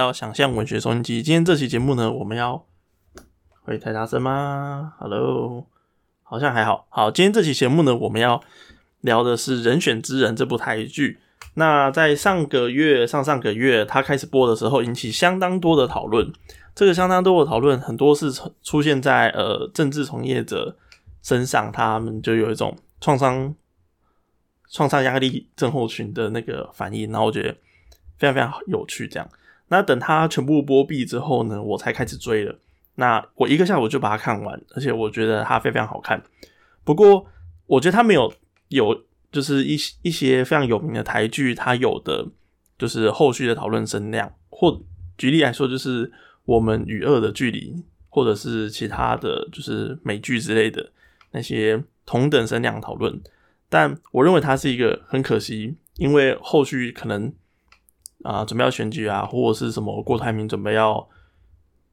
到想象文学收音机。今天这期节目呢，我们要会太大声吗？Hello，好像还好。好，今天这期节目呢，我们要聊的是《人选之人》这部台剧。那在上个月、上上个月，它开始播的时候，引起相当多的讨论。这个相当多的讨论，很多是出现在呃政治从业者身上，他们就有一种创伤、创伤压力症候群的那个反应。然后我觉得。非常非常有趣，这样。那等它全部播毕之后呢，我才开始追了。那我一个下午就把它看完，而且我觉得它非常好看。不过，我觉得它没有有就是一一些非常有名的台剧，它有的就是后续的讨论声量。或举例来说，就是《我们与恶的距离》，或者是其他的就是美剧之类的那些同等声量讨论。但我认为它是一个很可惜，因为后续可能。啊，准备要选举啊，或者是什么郭台铭准备要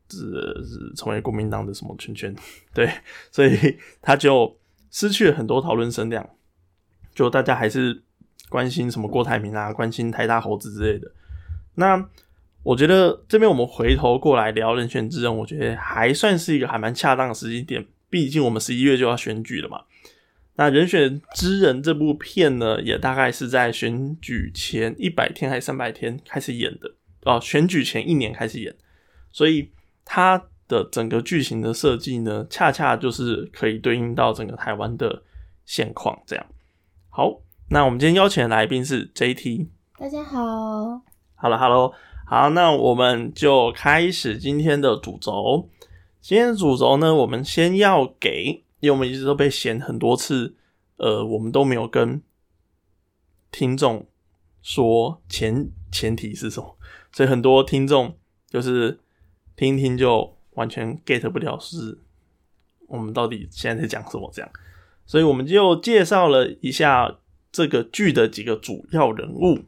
是成为国民党的什么圈圈，对，所以 他就失去了很多讨论声量，就大家还是关心什么郭台铭啊，关心台大猴子之类的。那我觉得这边我们回头过来聊人选之人，我觉得还算是一个还蛮恰当的时机点，毕竟我们十一月就要选举了嘛。那人选之人这部片呢，也大概是在选举前一百天还是三百天开始演的哦，选举前一年开始演，所以它的整个剧情的设计呢，恰恰就是可以对应到整个台湾的现况。这样，好，那我们今天邀请的来宾是 JT，大家好，Hello，Hello，好，那我们就开始今天的主轴。今天的主轴呢，我们先要给。因为我们一直都被嫌很多次，呃，我们都没有跟听众说前前提是什么，所以很多听众就是听一听就完全 get 不了是我们到底现在在讲什么这样，所以我们就介绍了一下这个剧的几个主要人物。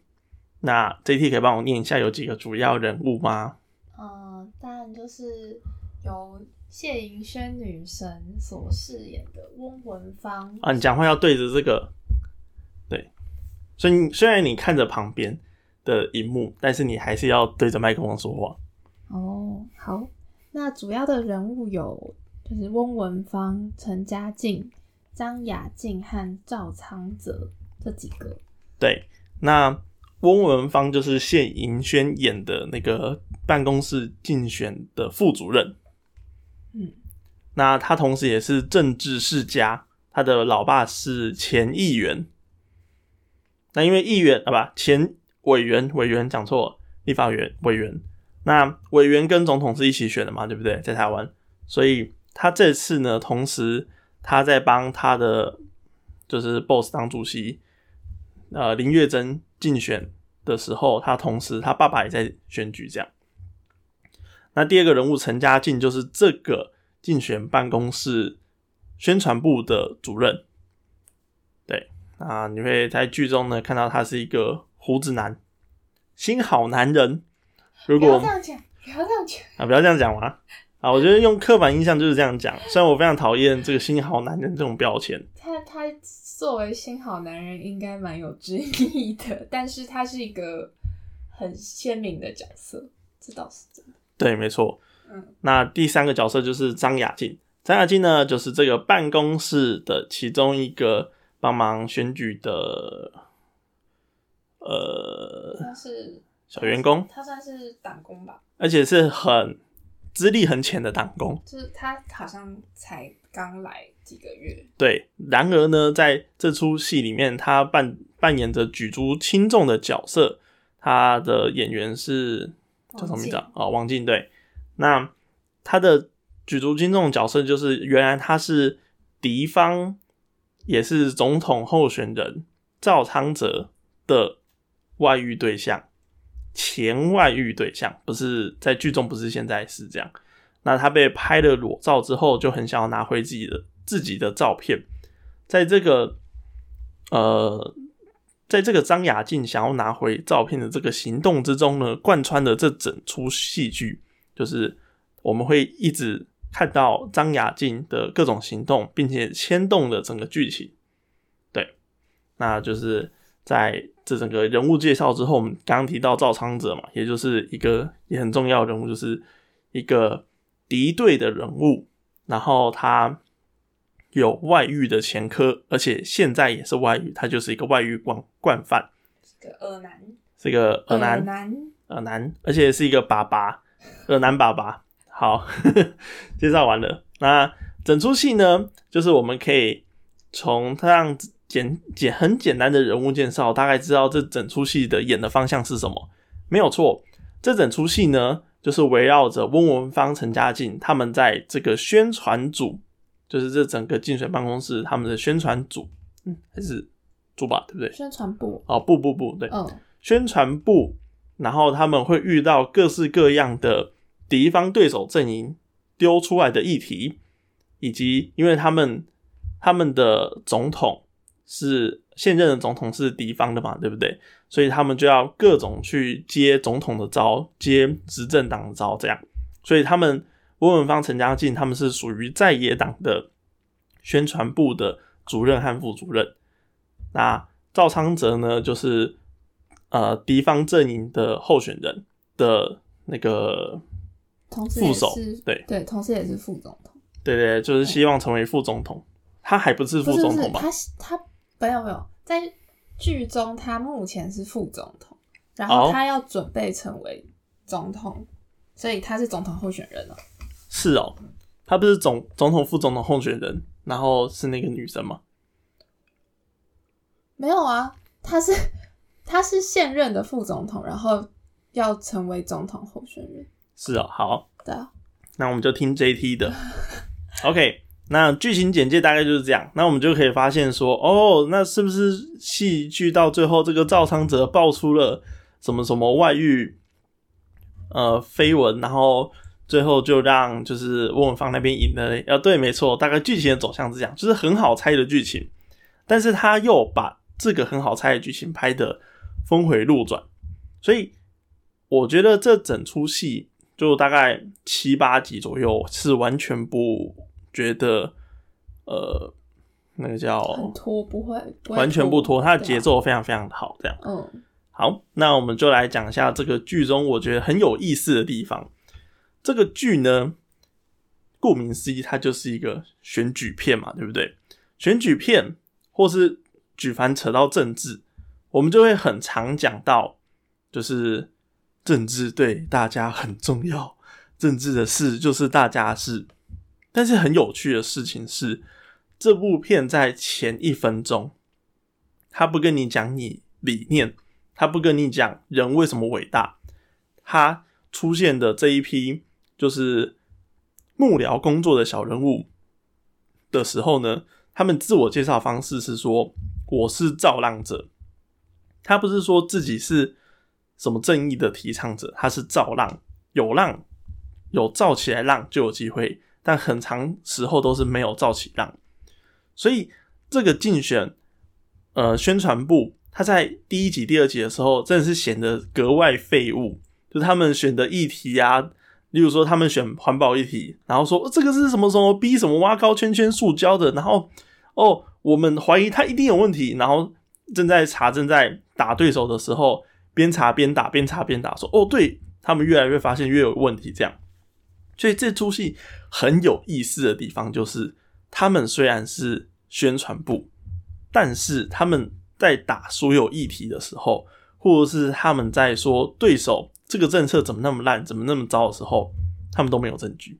那这题可以帮我念一下有几个主要人物吗？嗯，当然就是有。谢盈萱女神所饰演的翁文芳啊，你讲话要对着这个，对，所以虽然你看着旁边的荧幕，但是你还是要对着麦克风说话。哦，好，那主要的人物有就是翁文芳、陈嘉静、张雅静和赵昌泽这几个。对，那翁文芳就是谢盈萱演的那个办公室竞选的副主任。嗯，那他同时也是政治世家，他的老爸是前议员。那因为议员啊，不，前委员，委员讲错，立法员委员。那委员跟总统是一起选的嘛，对不对？在台湾，所以他这次呢，同时他在帮他的就是 boss 当主席，呃，林月珍竞选的时候，他同时他爸爸也在选举，这样。那第二个人物陈家进就是这个竞选办公室宣传部的主任，对，啊，你会在剧中呢看到他是一个胡子男，新好男人。如果不要这样讲，不要这样讲啊，不要这样讲嘛！啊，我觉得用刻板印象就是这样讲。虽然我非常讨厌这个新好男人这种标签，他他作为新好男人应该蛮有争议的，但是他是一个很鲜明的角色，这倒是真的。对，没错。嗯，那第三个角色就是张雅静。张雅静呢，就是这个办公室的其中一个帮忙选举的，呃，他是小员工，他算是党工吧，而且是很资历很浅的党工，就是他好像才刚来几个月。对，然而呢，在这出戏里面，他扮扮演着举足轻重的角色，他的演员是。叫什么名字啊？王静对，那他的举足轻重的角色就是原来他是敌方，也是总统候选人赵昌泽的外遇对象，前外遇对象，不是在剧中，不是现在是这样。那他被拍了裸照之后，就很想要拿回自己的自己的照片，在这个呃。在这个张雅静想要拿回照片的这个行动之中呢，贯穿的这整出戏剧，就是我们会一直看到张雅静的各种行动，并且牵动了整个剧情。对，那就是在这整个人物介绍之后，我们刚刚提到赵昌泽嘛，也就是一个也很重要的人物，就是一个敌对的人物，然后他有外遇的前科，而且现在也是外遇，他就是一个外遇惯惯犯，个恶男，是一个恶男，男，耳男，而且是一个爸爸，耳男爸爸。好，介绍完了。那整出戏呢，就是我们可以从这样子简简很简单的人物介绍，大概知道这整出戏的演的方向是什么。没有错，这整出戏呢，就是围绕着翁文芳、陈嘉静他们在这个宣传组，就是这整个竞选办公室他们的宣传组，嗯，还是组吧，对不对？宣传部，哦，不不不对，嗯，宣传部，然后他们会遇到各式各样的敌方对手阵营丢出来的议题，以及因为他们他们的总统是现任的总统是敌方的嘛，对不对？所以他们就要各种去接总统的招，接执政党的招，这样。所以他们温文芳、陈嘉静他们是属于在野党的宣传部的主任和副主任。那赵昌泽呢，就是呃敌方阵营的候选人的那个副手，对对，同时也是副总统。对对，就是希望成为副总统。他还不是副总统吧？他他没有没有在剧中，他目前是副总统，然后哦他要准备成为总统，所以他是总统候选人了。是哦，他不是总总统、副总统候选人，然后是那个女生吗？没有啊，他是 他是现任的副总统，然后要成为总统候选人。是哦，好，对啊，那我们就听 JT 的。OK，那剧情简介大概就是这样。那我们就可以发现说，哦，那是不是戏剧到最后，这个赵昌泽爆出了什么什么外遇呃绯闻，然后最后就让就是翁文芳那边赢了嘞？啊，对，没错，大概剧情的走向是这样，就是很好猜的剧情，但是他又把这个很好猜的剧情拍的峰回路转，所以我觉得这整出戏就大概七八集左右，是完全不觉得呃那个叫很拖不会，完全不拖，它的节奏非常非常的好，这样。嗯，好，那我们就来讲一下这个剧中我觉得很有意思的地方。这个剧呢，顾名思义，它就是一个选举片嘛，对不对？选举片或是举凡扯到政治，我们就会很常讲到，就是政治对大家很重要，政治的事就是大家事。但是很有趣的事情是，这部片在前一分钟，他不跟你讲你理念，他不跟你讲人为什么伟大，他出现的这一批就是幕僚工作的小人物的时候呢，他们自我介绍方式是说我是造浪者，他不是说自己是什么正义的提倡者，他是造浪，有浪有造起来浪就有机会，但很长时候都是没有造起浪，所以这个竞选呃宣传部，他在第一集、第二集的时候，真的是显得格外废物。就是他们选的议题啊，例如说他们选环保议题，然后说、这个是什么什么 B 什么挖高圈圈塑胶的，然后哦，我们怀疑它一定有问题，然后正在查、正在打对手的时候，边查边打，边查边打，说哦，对他们越来越发现越有问题，这样。所以这出戏很有意思的地方就是，他们虽然是宣传部，但是他们在打所有议题的时候，或者是他们在说对手这个政策怎么那么烂，怎么那么糟的时候，他们都没有证据，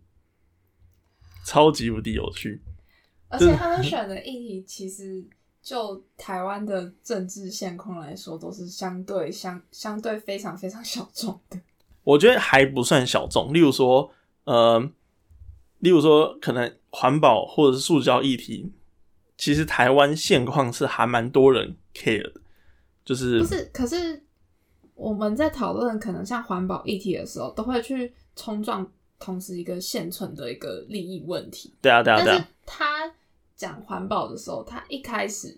超级无敌有趣。而且他们选的议题其实就台湾的政治现况来说，都是相对相相对非常非常小众的。我觉得还不算小众，例如说，呃，例如说可能环保或者是塑胶议题，其实台湾现况是还蛮多人 care 的，就是不是，可是我们在讨论可能像环保议题的时候，都会去冲撞同时一个现存的一个利益问题。对啊对啊对但是啊，他讲环保的时候，他一开始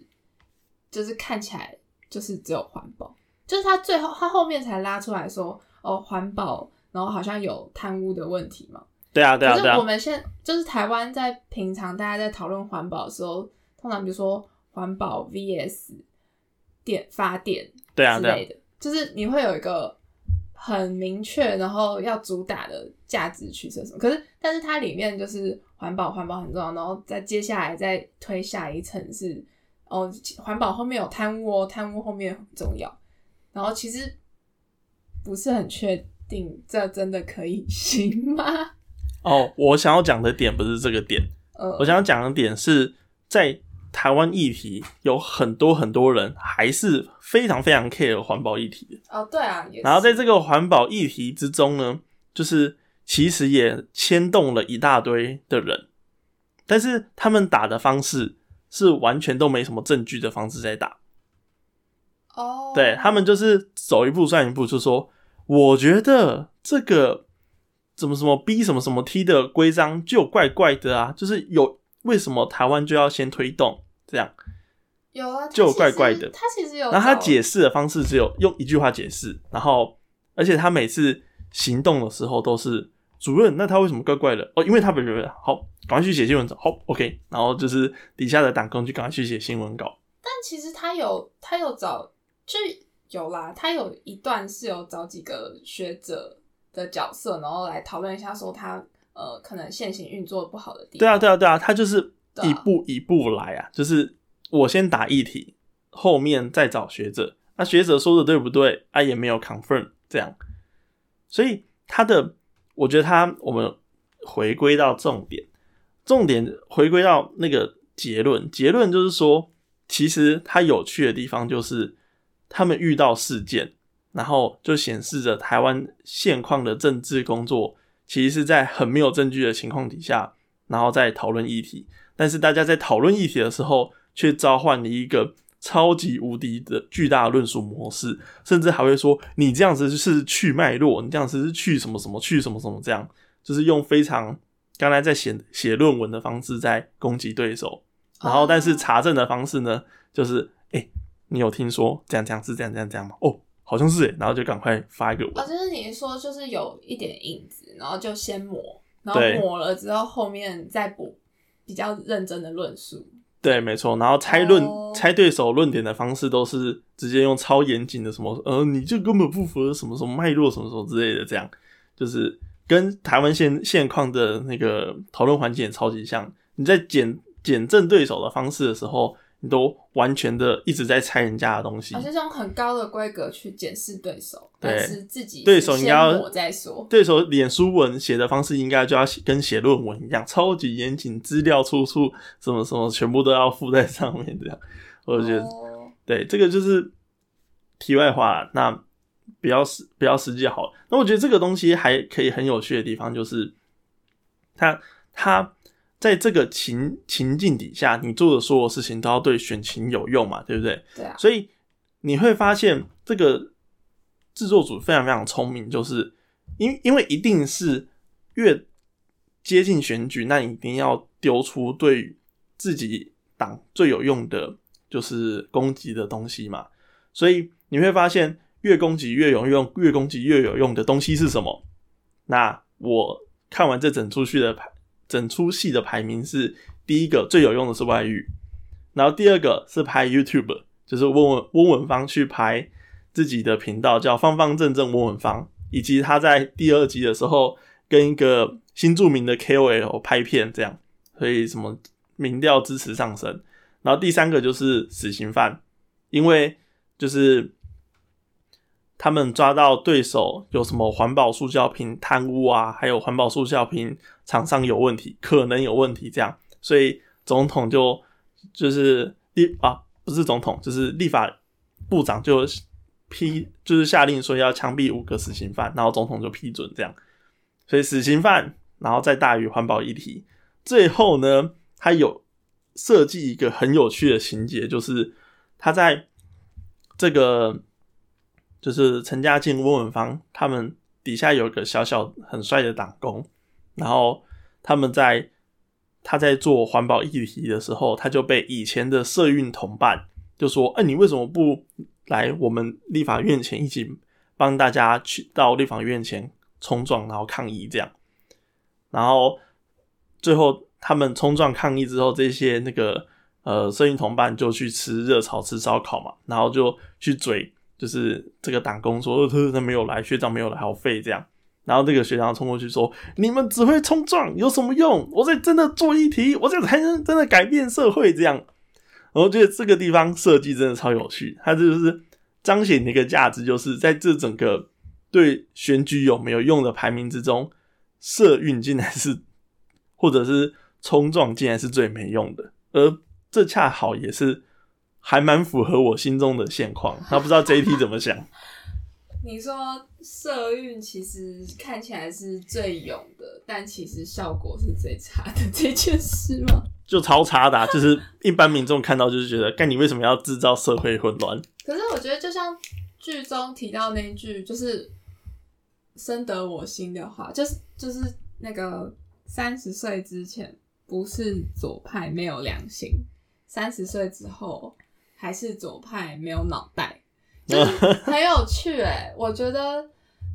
就是看起来就是只有环保，就是他最后他后面才拉出来说哦环保，然后好像有贪污的问题嘛。对啊对啊对啊可是我，们现就是台湾在平常大家在讨论环保的时候，通常比如说环保 VS 电发电对啊，对啊之类，的，就是你会有一个很明确，然后要主打的价值取舍什么。可是，但是它里面就是环保，环保很重要，然后再接下来再推下一层是哦，环保后面有贪污哦，贪污后面很重要。然后其实不是很确定这真的可以行吗？哦，我想要讲的点不是这个点，呃，我想要讲的点是在台湾议题有很多很多人还是非常非常 care 环保议题的。哦，对啊，然后在这个环保议题之中呢，就是其实也牵动了一大堆的人，但是他们打的方式是完全都没什么证据的方式在打。哦，对他们就是走一步算一步，就说我觉得这个什么什么 B 什么什么 T 的规章就怪怪的啊，就是有为什么台湾就要先推动这样？有啊，就怪怪的他其实有找，然后他解释的方式只有用一句话解释，然后而且他每次行动的时候都是主任，那他为什么怪怪的？哦，因为他本人好，赶快去写新闻稿，好，OK，然后就是底下的党工就赶快去写新闻稿，但其实他有他有找，就有啦，他有一段是有找几个学者的角色，然后来讨论一下，说他呃可能现行运作不好的地方。对啊，对啊，对啊，他就是一步一步来啊，就是我先打议题，后面再找学者，那学者说的对不对？啊，也没有 confirm 这样，所以他的，我觉得他我们回归到重点，重点回归到那个结论，结论就是说，其实他有趣的地方就是他们遇到事件，然后就显示着台湾现况的政治工作，其实是在很没有证据的情况底下，然后再讨论议题。但是大家在讨论议题的时候，却召唤了一个超级无敌的巨大论述模式，甚至还会说你这样子是去脉络，你这样子是去什么什么去什么什么，这样就是用非常刚才在写写论文的方式在攻击对手。然后，但是查证的方式呢，就是哎、诶你有听说这样这样是这样这样这样吗？哦，好像是哎，然后就赶快发一个文。哦，就是你说就是有一点影子，然后就先抹，然对后抹了之后，后面再补比较认真的论述。对，没错。然后猜论、哦猜对手论点的方式都是直接用超严谨的什么，呃，你就根本不符合什么什么脉络什么什么之类的，这样就是跟台湾现现况的那个讨论环境也超级像。你在检检证对手的方式的时候，你都完全的一直在猜人家的东西而。且是用很高的规格去检视对手，对但是自己对手应该要先抹再说。对手脸书文写的方式应该就要写跟写论文一样，超级严谨，资料出处什么什么全部都要附在上面，这样我觉得哦对，这个就是题外话，那比较实比较实际好了。那我觉得这个东西还可以很有趣的地方，就是它它在这个情情境底下，你做的所有事情都要对选情有用嘛，对不对？对啊，所以你会发现这个制作组非常非常聪明，就是因因为一定是越接近选举，那你一定要丢出对自己党最有用的就是攻击的东西嘛。所以你会发现越攻击越有用，越攻击越有用的东西是什么？那我看完这整出戏的排，整出戏的排名是第一个最有用的是外遇，然后第二个是拍 YouTube，就是温文温文芳去拍自己的频道叫方方正正温文芳，以及他在第二集的时候跟一个新著名的 KOL 拍片，这样，所以什么民调支持上升。然后第三个就是死刑犯，因为就是他们抓到对手有什么环保塑胶瓶贪污啊，还有环保塑胶瓶厂商有问题，可能有问题这样，所以总统就就是立啊，不是总统，就是立法部长就批，就是下令说要枪毙五个死刑犯，然后总统就批准这样，所以死刑犯，然后再大于环保议题，最后呢，他有设计一个很有趣的情节，就是他在这个就是陈家进、温文芳他们底下有个小小很帅的党工，然后他们在他在做环保议题的时候，他就被以前的社运同伴就说：“哎、你为什么不来我们立法院前一起帮大家去到立法院前冲撞，然后抗议这样？”然后最后他们冲撞抗议之后，这些那个呃，社运同伴就去吃热炒、吃烧烤嘛，然后就去嘴，就是这个党工说他他没有来，学长没有来，好废这样。然后这个学长冲过去说：“你们只会冲撞有什么用？我在真的做一题，我这样才能真的改变社会。”这样，我觉得这个地方设计真的超有趣，它就是彰显一个价值，就是在这整个对选举有没有用的排名之中，社运竟然是或者是冲撞竟然是最没用的，而这恰好也是还蛮符合我心中的现况。那不知道 J T 怎么想？你说社运其实看起来是最勇的，但其实效果是最差的 这件事吗？就超差的，就是一般民众看到就是觉得，干你为什么要制造社会混乱？可是我觉得，就像剧中提到那句，就是深得我心的话，就是就是那个三十岁之前不是左派没有良心，三十岁之后还是左派没有脑袋。就是很有趣哎，我觉得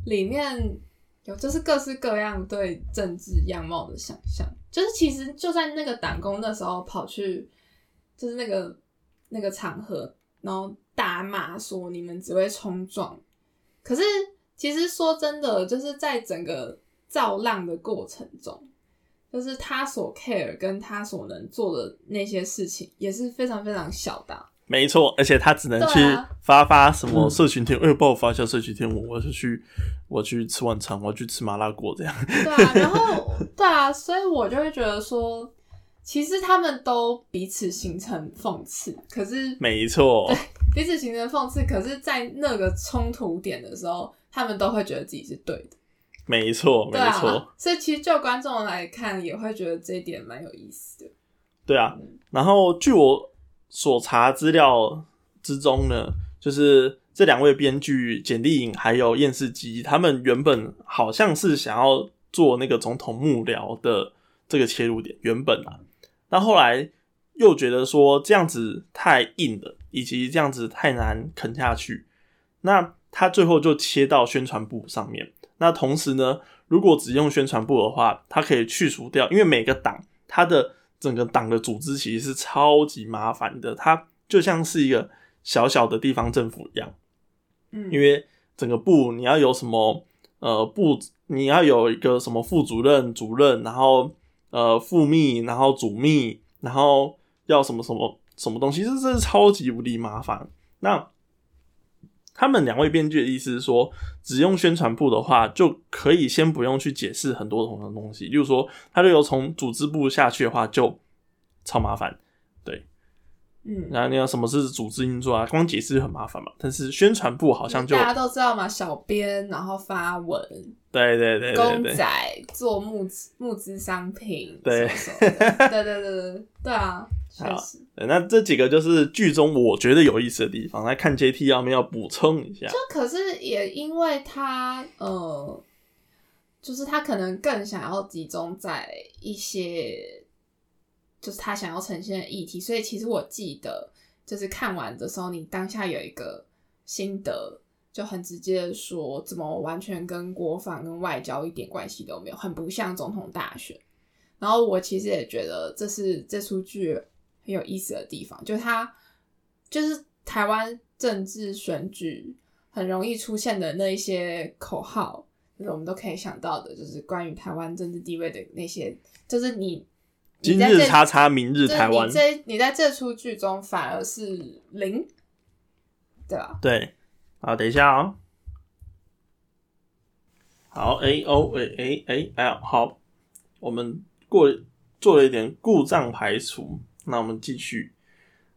里面有就是各式各样对政治样貌的想象，就是其实就在那个党工那时候跑去，就是那个那个场合，然后大骂说你们只会冲撞，可是其实说真的，就是在整个造浪的过程中，就是他所 care 跟他所能做的那些事情也是非常非常小的。没错，而且他只能去发发什么社群天，哎，帮我发一下社群天文，我是去我去吃晚餐，我要去吃麻辣锅这样。对啊，然后对啊，所以我就会觉得说，其实他们都彼此形成讽刺，可是没错，彼此形成讽刺，可是在那个冲突点的时候，他们都会觉得自己是对的。没错，没错。所以其实就观众来看，也会觉得这一点蛮有意思的。对啊，然后据我。所查资料之中呢，就是这两位编剧简丽颖还有燕世基，他们原本好像是想要做那个总统幕僚的这个切入点，原本啊，但后来又觉得说这样子太硬了，以及这样子太难啃下去，那他最后就切到宣传部上面。那同时呢，如果只用宣传部的话，它可以去除掉，因为每个党它的。整个党的组织其实是超级麻烦的，它就像是一个小小的地方政府一样。嗯，因为整个部你要有什么呃部，你要有一个什么副主任、主任，然后呃副秘，然后主秘，然后要什么什么什么东西，这真是超级无敌麻烦。那他们两位编剧的意思是说，只用宣传部的话，就可以先不用去解释很多同样的东西。例如说，他就由从组织部下去的话，就超麻烦。对，嗯，然后你要什么是组织运作啊？光解释就很麻烦嘛。但是宣传部好像就大家都知道嘛，小编然后发文，对对对，公仔做木资募资商品，对，对对对对对啊。确实，那这几个就是剧中我觉得有意思的地方。来看 J T 要不要补充一下？就可是也因为他呃，就是他可能更想要集中在一些，就是他想要呈现的议题。所以其实我记得，就是看完的时候，你当下有一个心得，就很直接的说，怎么完全跟国防跟外交一点关系都没有，很不像总统大选。然后我其实也觉得，这是这出剧。很有意思的地方，就是它就是台湾政治选举很容易出现的那一些口号，就是我们都可以想到的，就是关于台湾政治地位的那些，就是你今日叉叉，明日台湾，这你在这出剧中反而是零，对吧？对，好，等一下哦，好，A O A A A L，好，我们过做了一点故障排除。那我们继续。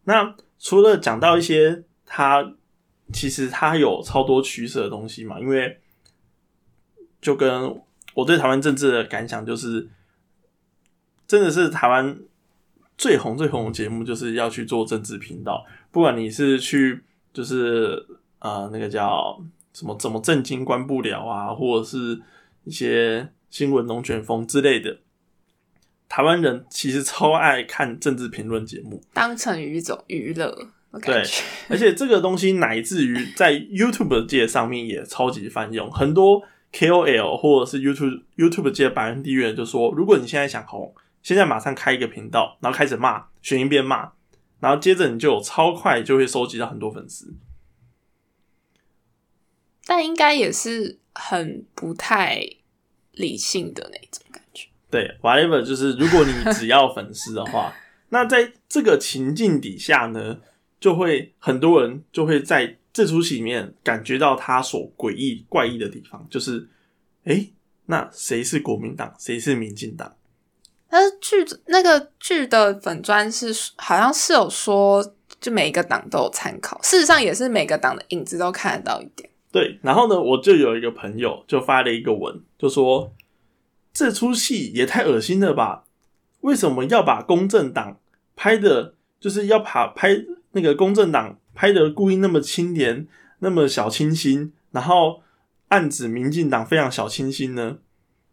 那除了讲到一些它其实它有超多取舍的东西嘛，因为就跟我对台湾政治的感想就是，真的是台湾最红最红的节目就是要去做政治频道，不管你是去就是呃那个叫什么怎么震惊关不了啊，或者是一些新闻龙卷风之类的。台湾人其实超爱看政治评论节目，当成一种娱乐。对，而且这个东西乃至于在 YouTube 界上面也超级泛用，很多 KOL 或者是 YouTube YouTube 界百人订阅就说，如果你现在想红，现在马上开一个频道，然后开始骂，选一边骂，然后接着你就有超快就会收集到很多粉丝。但应该也是很不太理性的那种感觉。对，whatever，就是如果你 只要粉丝的话，那在这个情境底下呢，就会很多人就会在这出戏里面感觉到他所诡异怪异的地方，就是，诶，那谁是国民党，谁是民进党？但是剧那个剧的粉砖是好像是有说，就每一个党都有参考，事实上也是每个党的影子都看得到一点。对，然后呢，我就有一个朋友就发了一个文，就说这出戏也太恶心了吧？为什么要把公正党拍的，就是要把拍那个公正党拍的故意那么清廉，那么小清新，然后暗指民进党非常小清新呢？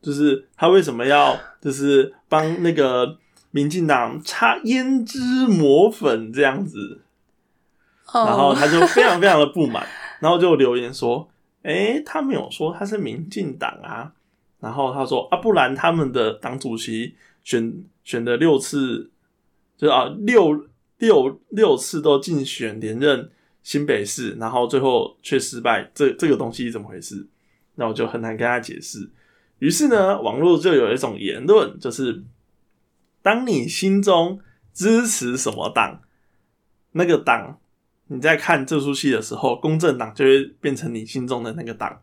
就是他为什么要就是帮那个民进党擦胭脂抹粉这样子？然后他就非常非常的不满，然后就留言说：“诶，他没有说他是民进党啊。”然后他说：“啊，不然他们的党主席选选的六次，就啊六六六次都竞选连任新北市，然后最后却失败，这这个东西怎么回事？”那我就很难跟他解释。于是呢，网络就有一种言论，就是当你心中支持什么党，那个党。你在看这出戏的时候，公正党就会变成你心中的那个党。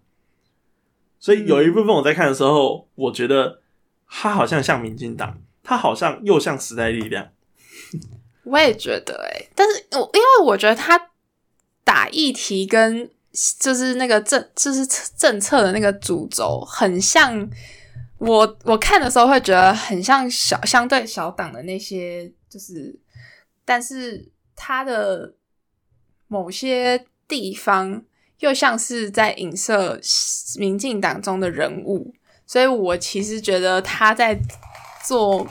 所以有一部分我在看的时候，我觉得他好像像民进党，他好像又像时代力量。我也觉得哎、但是我因为我觉得他打议题跟就是那个政就是政策的那个主轴很像我我看的时候会觉得很像小相对小党的那些，就是但是他的某些地方又像是在影射民进党中的人物，所以我其实觉得他在做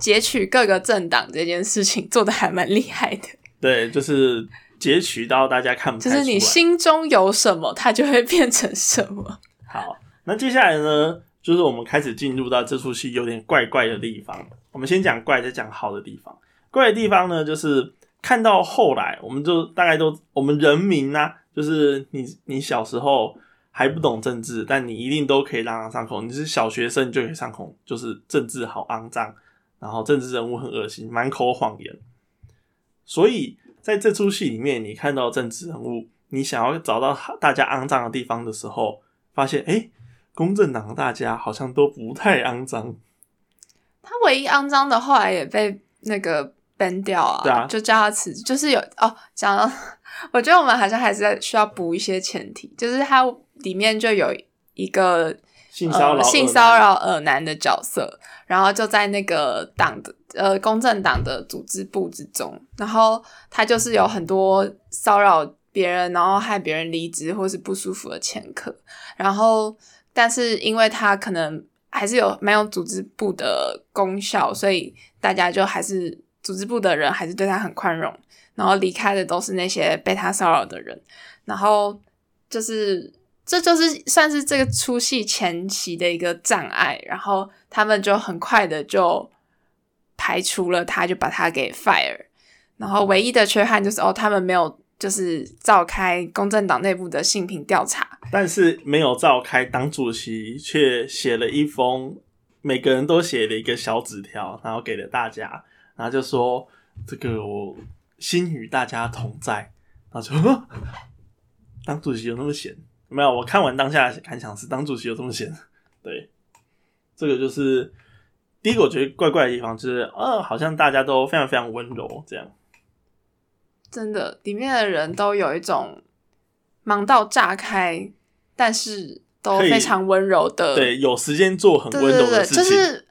截取各个政党这件事情做的还蛮厉害的。对，就是截取到大家看不。就是你心中有什么，它就会变成什么。好，那接下来呢，就是我们开始进入到这出戏有点怪怪的地方。我们先讲怪，再讲好的地方。怪的地方呢，就是看到后来，我们就大概都我们人民呐、就是你你小时候还不懂政治，但你一定都可以朗朗上口。你是小学生，就可以上口，就是政治好肮脏，然后政治人物很恶心，满口谎言。所以在这出戏里面，你看到政治人物，你想要找到大家肮脏的地方的时候，发现哎、诶公正党的大家好像都不太肮脏。他唯一肮脏的后来也被那个 ban 掉啊，对啊就叫他辞职。就是有哦，讲到，我觉得我们好像还是在需要补一些前提，就是它里面就有一个性骚扰、呃、性骚，扰耳男的角色，然后就在那个党的呃公正党的组织部之中，然后他就是有很多骚扰别人，然后害别人离职或是不舒服的前科，然后但是因为他可能还是有蛮有组织部的功效，所以大家就还是组织部的人还是对他很宽容，然后离开的都是那些被他骚扰的人，然后就是。这就是算是这个出戏前期的一个障碍，然后他们就很快的就排除了他，就把他给 fire。然后唯一的缺憾就是哦，他们没有就是召开公正党内部的性平调查，但是没有召开，党主席却写了一封，每个人都写了一个小纸条，然后给了大家，然后就说这个我心与大家同在，然后就 当主席有那么闲？没有，我看完当下的感想是，当主席有这么闲？对，这个就是第一个我觉得怪怪的地方，就是呃，好像大家都非常非常温柔这样。真的里面的人都有一种忙到炸开，但是都非常温柔的，对，有时间做很温柔的事情，就是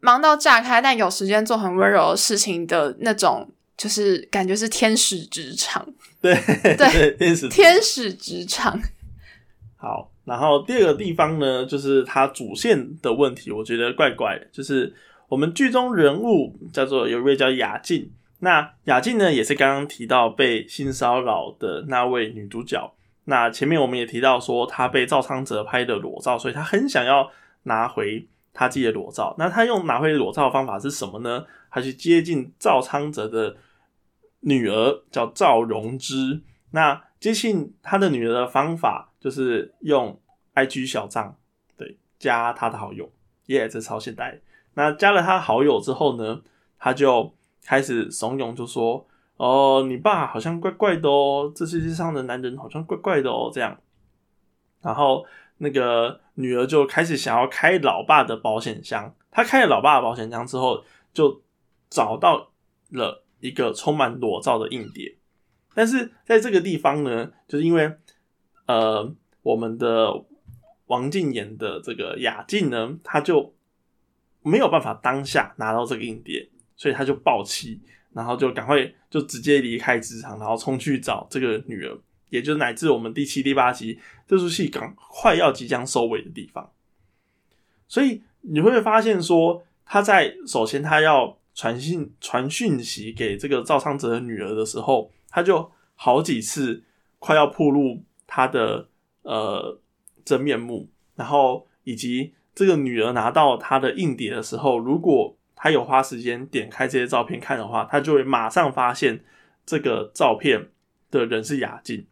忙到炸开，但有时间做很温柔的事情的那种，就是感觉是天使职场，对对天使天使职场。好，然后第二个地方呢，就是它主线的问题，我觉得怪怪的。就是我们剧中人物叫做有一位叫雅静，那雅静呢也是刚刚提到被性骚扰的那位女主角。那前面我们也提到说，她被赵昌哲拍的裸照，所以她很想要拿回他自己的裸照。那他用拿回裸照的方法是什么呢？他去接近赵昌泽的女儿，叫赵荣之。那接近他的女儿的方法，就是用 IG 小账，对，加他的好友，耶，这超现代。那加了他好友之后呢，他就开始怂恿，就说：“哦，你爸好像怪怪的哦，这世界上的男人好像怪怪的哦。”这样，然后那个女儿就开始想要开老爸的保险箱。他开了老爸的保险箱之后，就找到了一个充满裸照的硬碟。但是在这个地方呢，就是因为呃，我们的王静演的这个雅静呢，他就。没有办法当下拿到这个硬碟，所以他就爆气，然后就赶快就直接离开职场，然后冲去找这个女儿，也就是乃至我们第七、第八集这出戏刚快要即将收尾的地方。所以你会发现说，他在首先他要传信传讯息给这个赵昌泽的女儿的时候，他就好几次快要暴露他的呃真面目，然后以及。这个女儿拿到他的硬碟的时候，如果他有花时间点开这些照片看的话，他就会马上发现这个照片的人是雅静。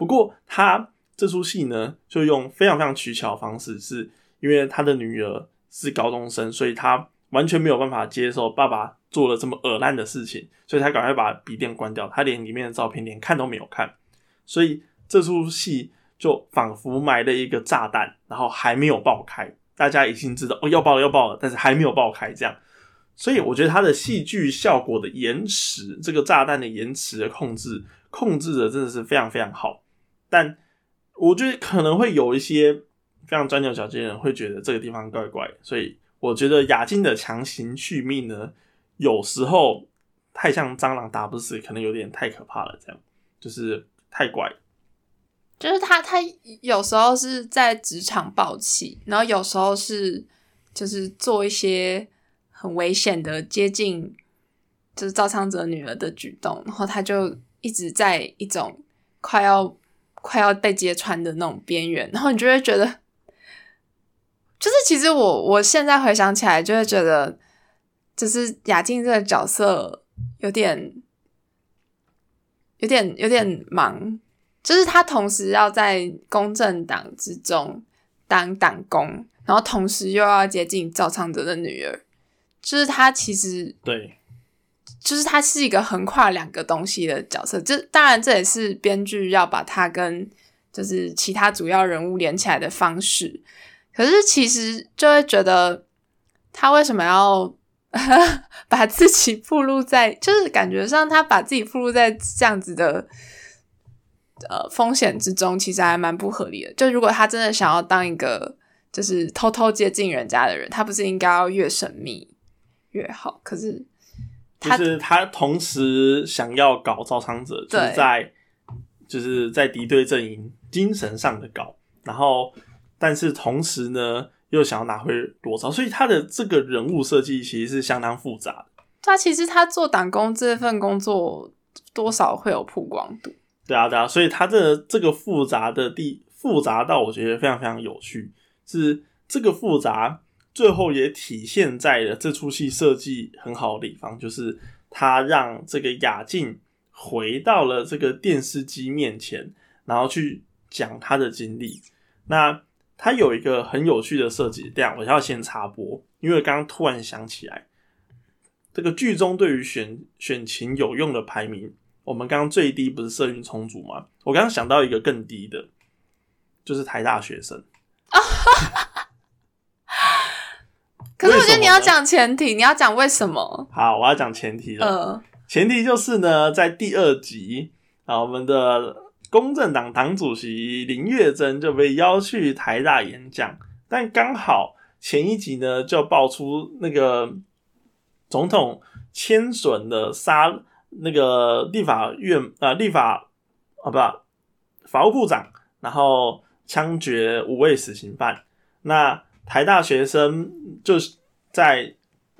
不过，他这出戏呢，就用非常非常取巧的方式，是因为他的女儿是高中生，所以他完全没有办法接受爸爸做了这么恶烂的事情，所以他赶快把笔电关掉，他连里面的照片连看都没有看。所以这出戏。就仿佛埋了一个炸弹，然后还没有爆开，大家已经知道哦要爆了要爆了，但是还没有爆开，这样，所以我觉得他的戏剧效果的延迟，这个炸弹的延迟的控制，控制的真的是非常非常好。但我觉得可能会有一些非常钻牛角尖的人会觉得这个地方怪怪，所以我觉得雅静的强行续命呢，有时候太像蟑螂打不死，可能有点太可怕了，这样就是太怪。就是他，他有时候是在职场暴气，然后有时候是就是做一些很危险的接近，就是赵昌泽女儿的举动，然后他就一直在一种快要快要被揭穿的那种边缘，然后你就会觉得，就是其实我我现在回想起来，就会觉得，就是雅静这个角色有点有点有点忙。就是他同时要在公正党之中当党工，然后同时又要接近赵昌泽的女儿，就是他其实对，就是他是一个横跨两个东西的角色。这当然这也是编剧要把他跟就是其他主要人物连起来的方式。可是其实就会觉得他为什么要 把自己暴露在，就是感觉上他把自己暴露在这样子的。呃，风险之中其实还蛮不合理的。就如果他真的想要当一个就是偷偷接近人家的人，他不是应该要越神秘越好？可是，就是他同时想要搞赵昌哲，就是在就是在敌对阵营精神上的搞，然后但是同时呢又想要拿回裸照，所以他的这个人物设计其实是相当复杂的。他其实他做党工这份工作多少会有曝光度。对啊，对啊，所以他这这个复杂的地复杂到我觉得非常非常有趣，是这个复杂最后也体现在了这出戏设计很好的地方，就是他让这个雅静回到了这个电视机面前，然后去讲他的经历。那他有一个很有趣的设计，这样我要先插播，因为刚刚突然想起来，这个剧中对于选选情有用的排名。我们刚刚最低不是社运充足吗？我刚刚想到一个更低的，就是台大学生。可是我觉得你要讲前提，你要讲为什么？好，我要讲前提了。前提就是呢，在第二集啊，我们的公正党党主席林月珍就被邀去台大演讲，但刚好前一集呢就爆出那个总统签准的杀。那个立法院啊，立法啊，不，法务部长，然后枪决五位死刑犯。那台大学生就是在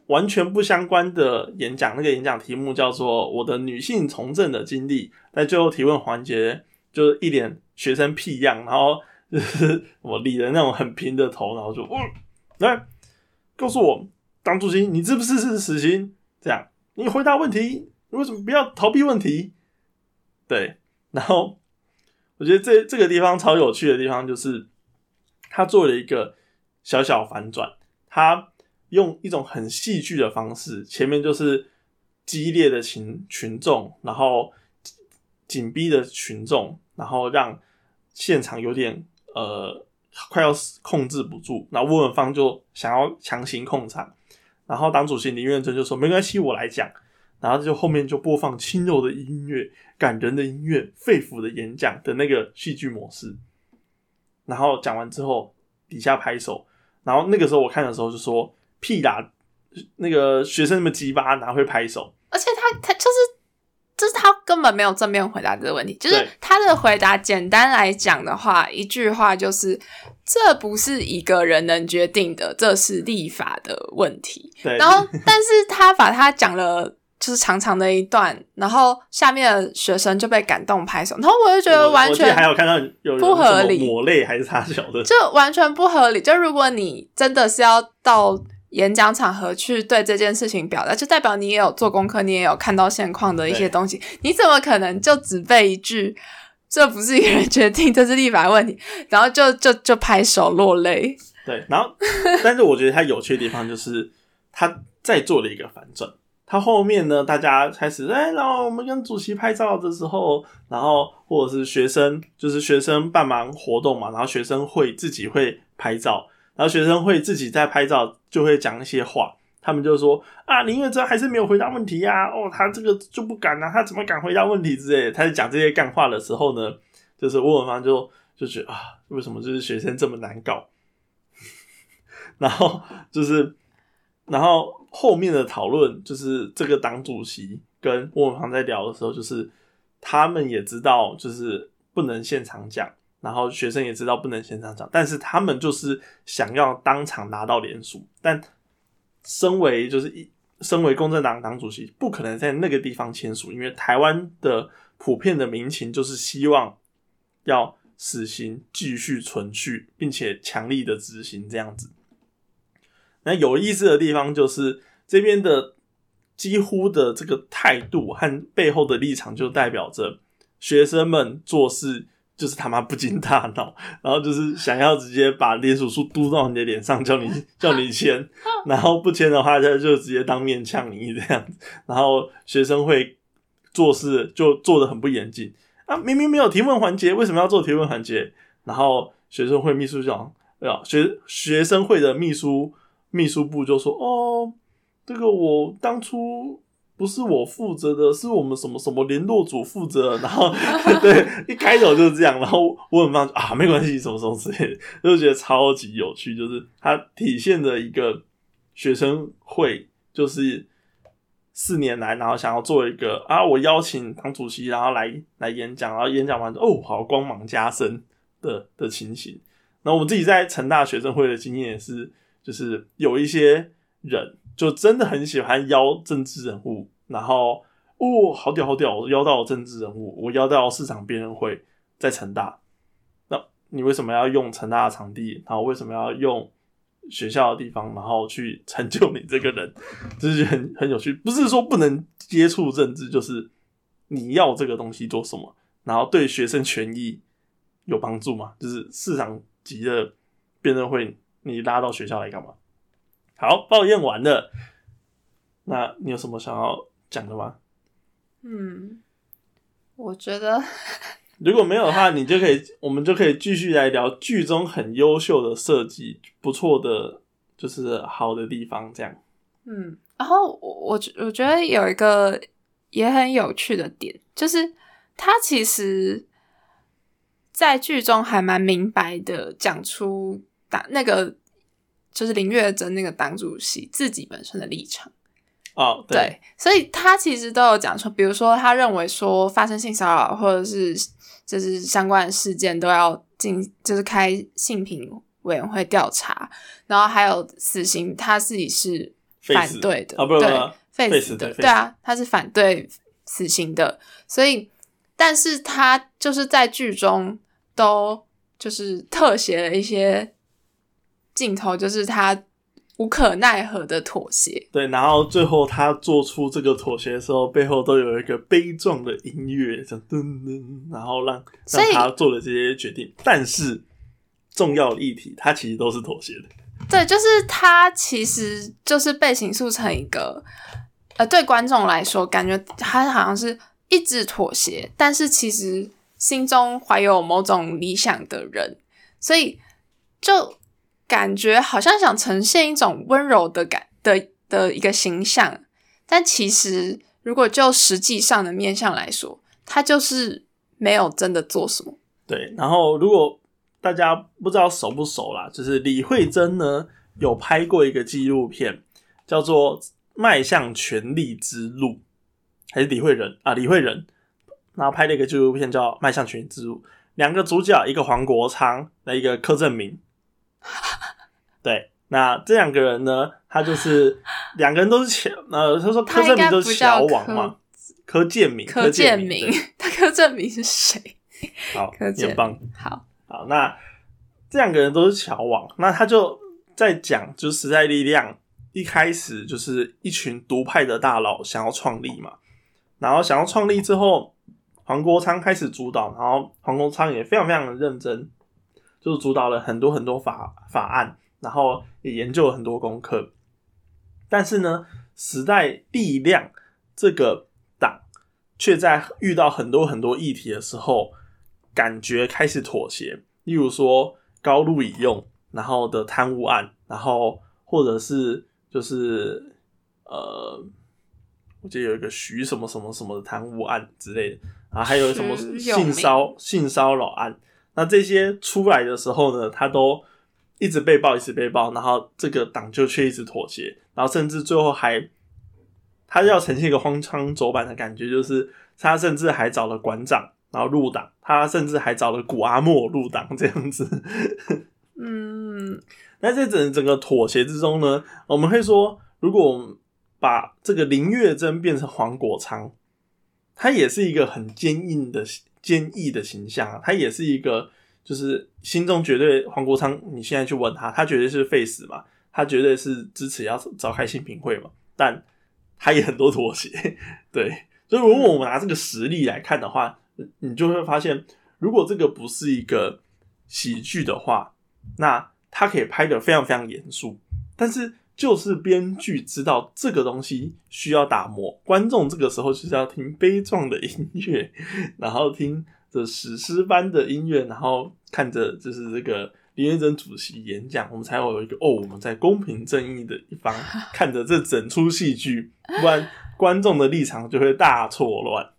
完全不相关的演讲，那个演讲题目叫做《我的女性从政的经历》。在最后提问环节，就是一脸学生屁样，然后就是我理的那种很平的头，然后就，来告诉我党主席，你是不是是死刑？这样，你回答问题，你为什么不要逃避问题？对，然后我觉得这这个地方超有趣的地方就是，他做了一个小小反转，他用一种很戏剧的方式，前面就是激烈的群群众，然后紧逼的群众，然后让现场有点呃快要控制不住，然后翁文芳就想要强行控场，然后党主席林苑真就说没关系，我来讲，然后就后面就播放轻柔的音乐、感人的音乐、肺腑的演讲的那个戏剧模式，然后讲完之后底下拍手，然后那个时候我看的时候就说屁啦，那个学生那么鸡巴哪会拍手？而且他他就是就是他根本没有正面回答这个问题，就是他的回答简单来讲的话，一句话就是这不是一个人能决定的，这是立法的问题。对，然后，但是他把他讲了。就是长长的一段，然后下面的学生就被感动拍手，然后我就觉得我完我记得还全有看到有人不合理抹泪还是擦小的，就完全不合理。就如果你真的是要到演讲场合去对这件事情表达，就代表你也有做功课，你也有看到现况的一些东西，你怎么可能就只背一句“这不是一个人决定，这是立法问题”，然后就就就拍手落泪？对，然后但是我觉得他有趣的地方就是他在做了一个反转。他后面呢，大家开始哎，然后我们跟主席拍照的时候，然后或者是学生，就是学生办忙活动嘛，然后学生会自己会拍照，然后学生会自己在拍照就会讲一些话，他们就说啊，林月珍还是没有回答问题呀、哦，他这个就不敢啊，他怎么敢回答问题之类。他在讲这些干话的时候呢，就是吴文芳就就觉得啊，为什么就是学生这么难搞？然后就是，然后后面的讨论就是这个党主席跟翁文芳在聊的时候，就是他们也知道就是不能现场讲，然后学生也知道不能现场讲，但是他们就是想要当场拿到联署，但身为就是一身为公正党党主席，不可能在那个地方签署，因为台湾的普遍的民情就是希望要死刑继续存续，并且强力的执行这样子。那有意思的地方就是这边的几乎的这个态度和背后的立场，就代表着学生们做事就是他妈不经大脑，然后就是想要直接把联署书嘟到你的脸上，叫你 叫你签，然后不签的话，他就直接当面呛你这样子，然后学生会做事就做的很不严谨啊，明明没有提问环节，为什么要做提问环节？然后学生会秘书长，啊，学学生会的秘书秘书部就说：“哦，这个我当初不是我负责的，是我们什么什么联络组负责。”然后 对，一开头就是这样，然后我很放啊，没关系，什么什么之类的，就觉得超级有趣，就是它体现的一个学生会，就是四年来，然后想要做一个啊，我邀请党主席，然后来来演讲，然后演讲完之后，哦，好光芒加身的的情形。那我们自己在成大学生会的经验也是，就是有一些人就真的很喜欢邀政治人物，然后哦，好屌好屌，我邀到政治人物，我邀到市长辩论会在成大，那你为什么要用成大的场地？然后为什么要用学校的地方，然后去成就你这个人？就是很很有趣，不是说不能接触政治，就是你要这个东西做什么，然后对学生权益有帮助吗？就是市场级的辩论会，你拉到学校来干嘛？好，抱怨完了，那你有什么想要讲的吗？嗯，我觉得 如果没有的话，你就可以，我们就可以继续来聊剧中很优秀的设计，不错的，就是好的地方，这样。嗯，然后我我觉得有一个也很有趣的点，就是他其实，在剧中还蛮明白的讲出党那个就是林月珍那个党主席自己本身的立场。哦，对，对，所以他其实都有讲说，比如说他认为说发生性骚扰或者是就是相关的事件都要进，就是开性平委员会调查，然后还有死刑，他自己是反对的，啊对，废废死的，对啊，他是反对死刑的，所以，但是他就是在剧中都就是特写了一些镜头，就是他无可奈何的妥协。对，然后最后他做出这个妥协的时候，背后都有一个悲壮的音乐，这样噔噔，然后让让他做了这些决定。但是重要的议题，他其实都是妥协的。对，就是他其实就是被形塑成一个，呃，对观众来说，感觉他好像是一直妥协，但是其实心中怀有某种理想的人，所以就感觉好像想呈现一种温柔的感的的一个形象，但其实如果就实际上的面相来说，他就是没有真的做什么。对，然后如果大家不知道熟不熟啦，就是李慧珍呢有拍过一个纪录片，叫做《迈向权力之路》，还是李慧仁啊？李慧仁，然后拍了一个纪录片叫《迈向权力之路》，两个主角，一个黄国昌，那一个柯震明。对，那这两个人呢，他就是 两个人都是乔，呃，他说柯震明就是乔王嘛，柯建明，柯建明，他柯震明是谁？好，柯建你很棒。好，好，那这两个人都是乔王，那他就在讲，就时代力量一开始就是一群独派的大佬想要创立嘛，然后想要创立之后，黄国昌开始主导，然后黄国昌也非常非常的认真，就是主导了很多很多法法案，然后也研究了很多功课，但是呢，时代力量这个党却在遇到很多很多议题的时候，感觉开始妥协，例如说高露以用，然后的贪污案，然后或者是就是呃，我记得有一个徐什么什么什么的贪污案之类的，啊还有什么性骚性骚扰案，那这些出来的时候呢，他都一直被爆，一直被爆，然后这个党就却一直妥协，然后甚至最后还他要呈现一个荒腔走板的感觉，就是他甚至还找了馆长，然后入党，他甚至还找了古阿莫入党这样子。嗯，那在整整个妥协之中呢，我们会说，如果我们把这个林月珍变成黄国昌，他也是一个很坚硬的、坚毅的形象啊，他也是一个，就是心中绝对黄国昌，你现在去问他，他绝对是废死嘛，他绝对是支持要召开新品会嘛，但他也很多妥协，对，所以如果我们拿这个实力来看的话，你就会发现，如果这个不是一个喜剧的话，那他可以拍的非常非常严肃，但是就是编剧知道这个东西需要打磨，观众这个时候就是要听悲壮的音乐，然后听着史诗般的音乐，然后看着就是这个林彦珍主席演讲，我们才会有一个哦，我们在公平正义的一方 看着这整出戏剧，不然观众的立场就会大错乱。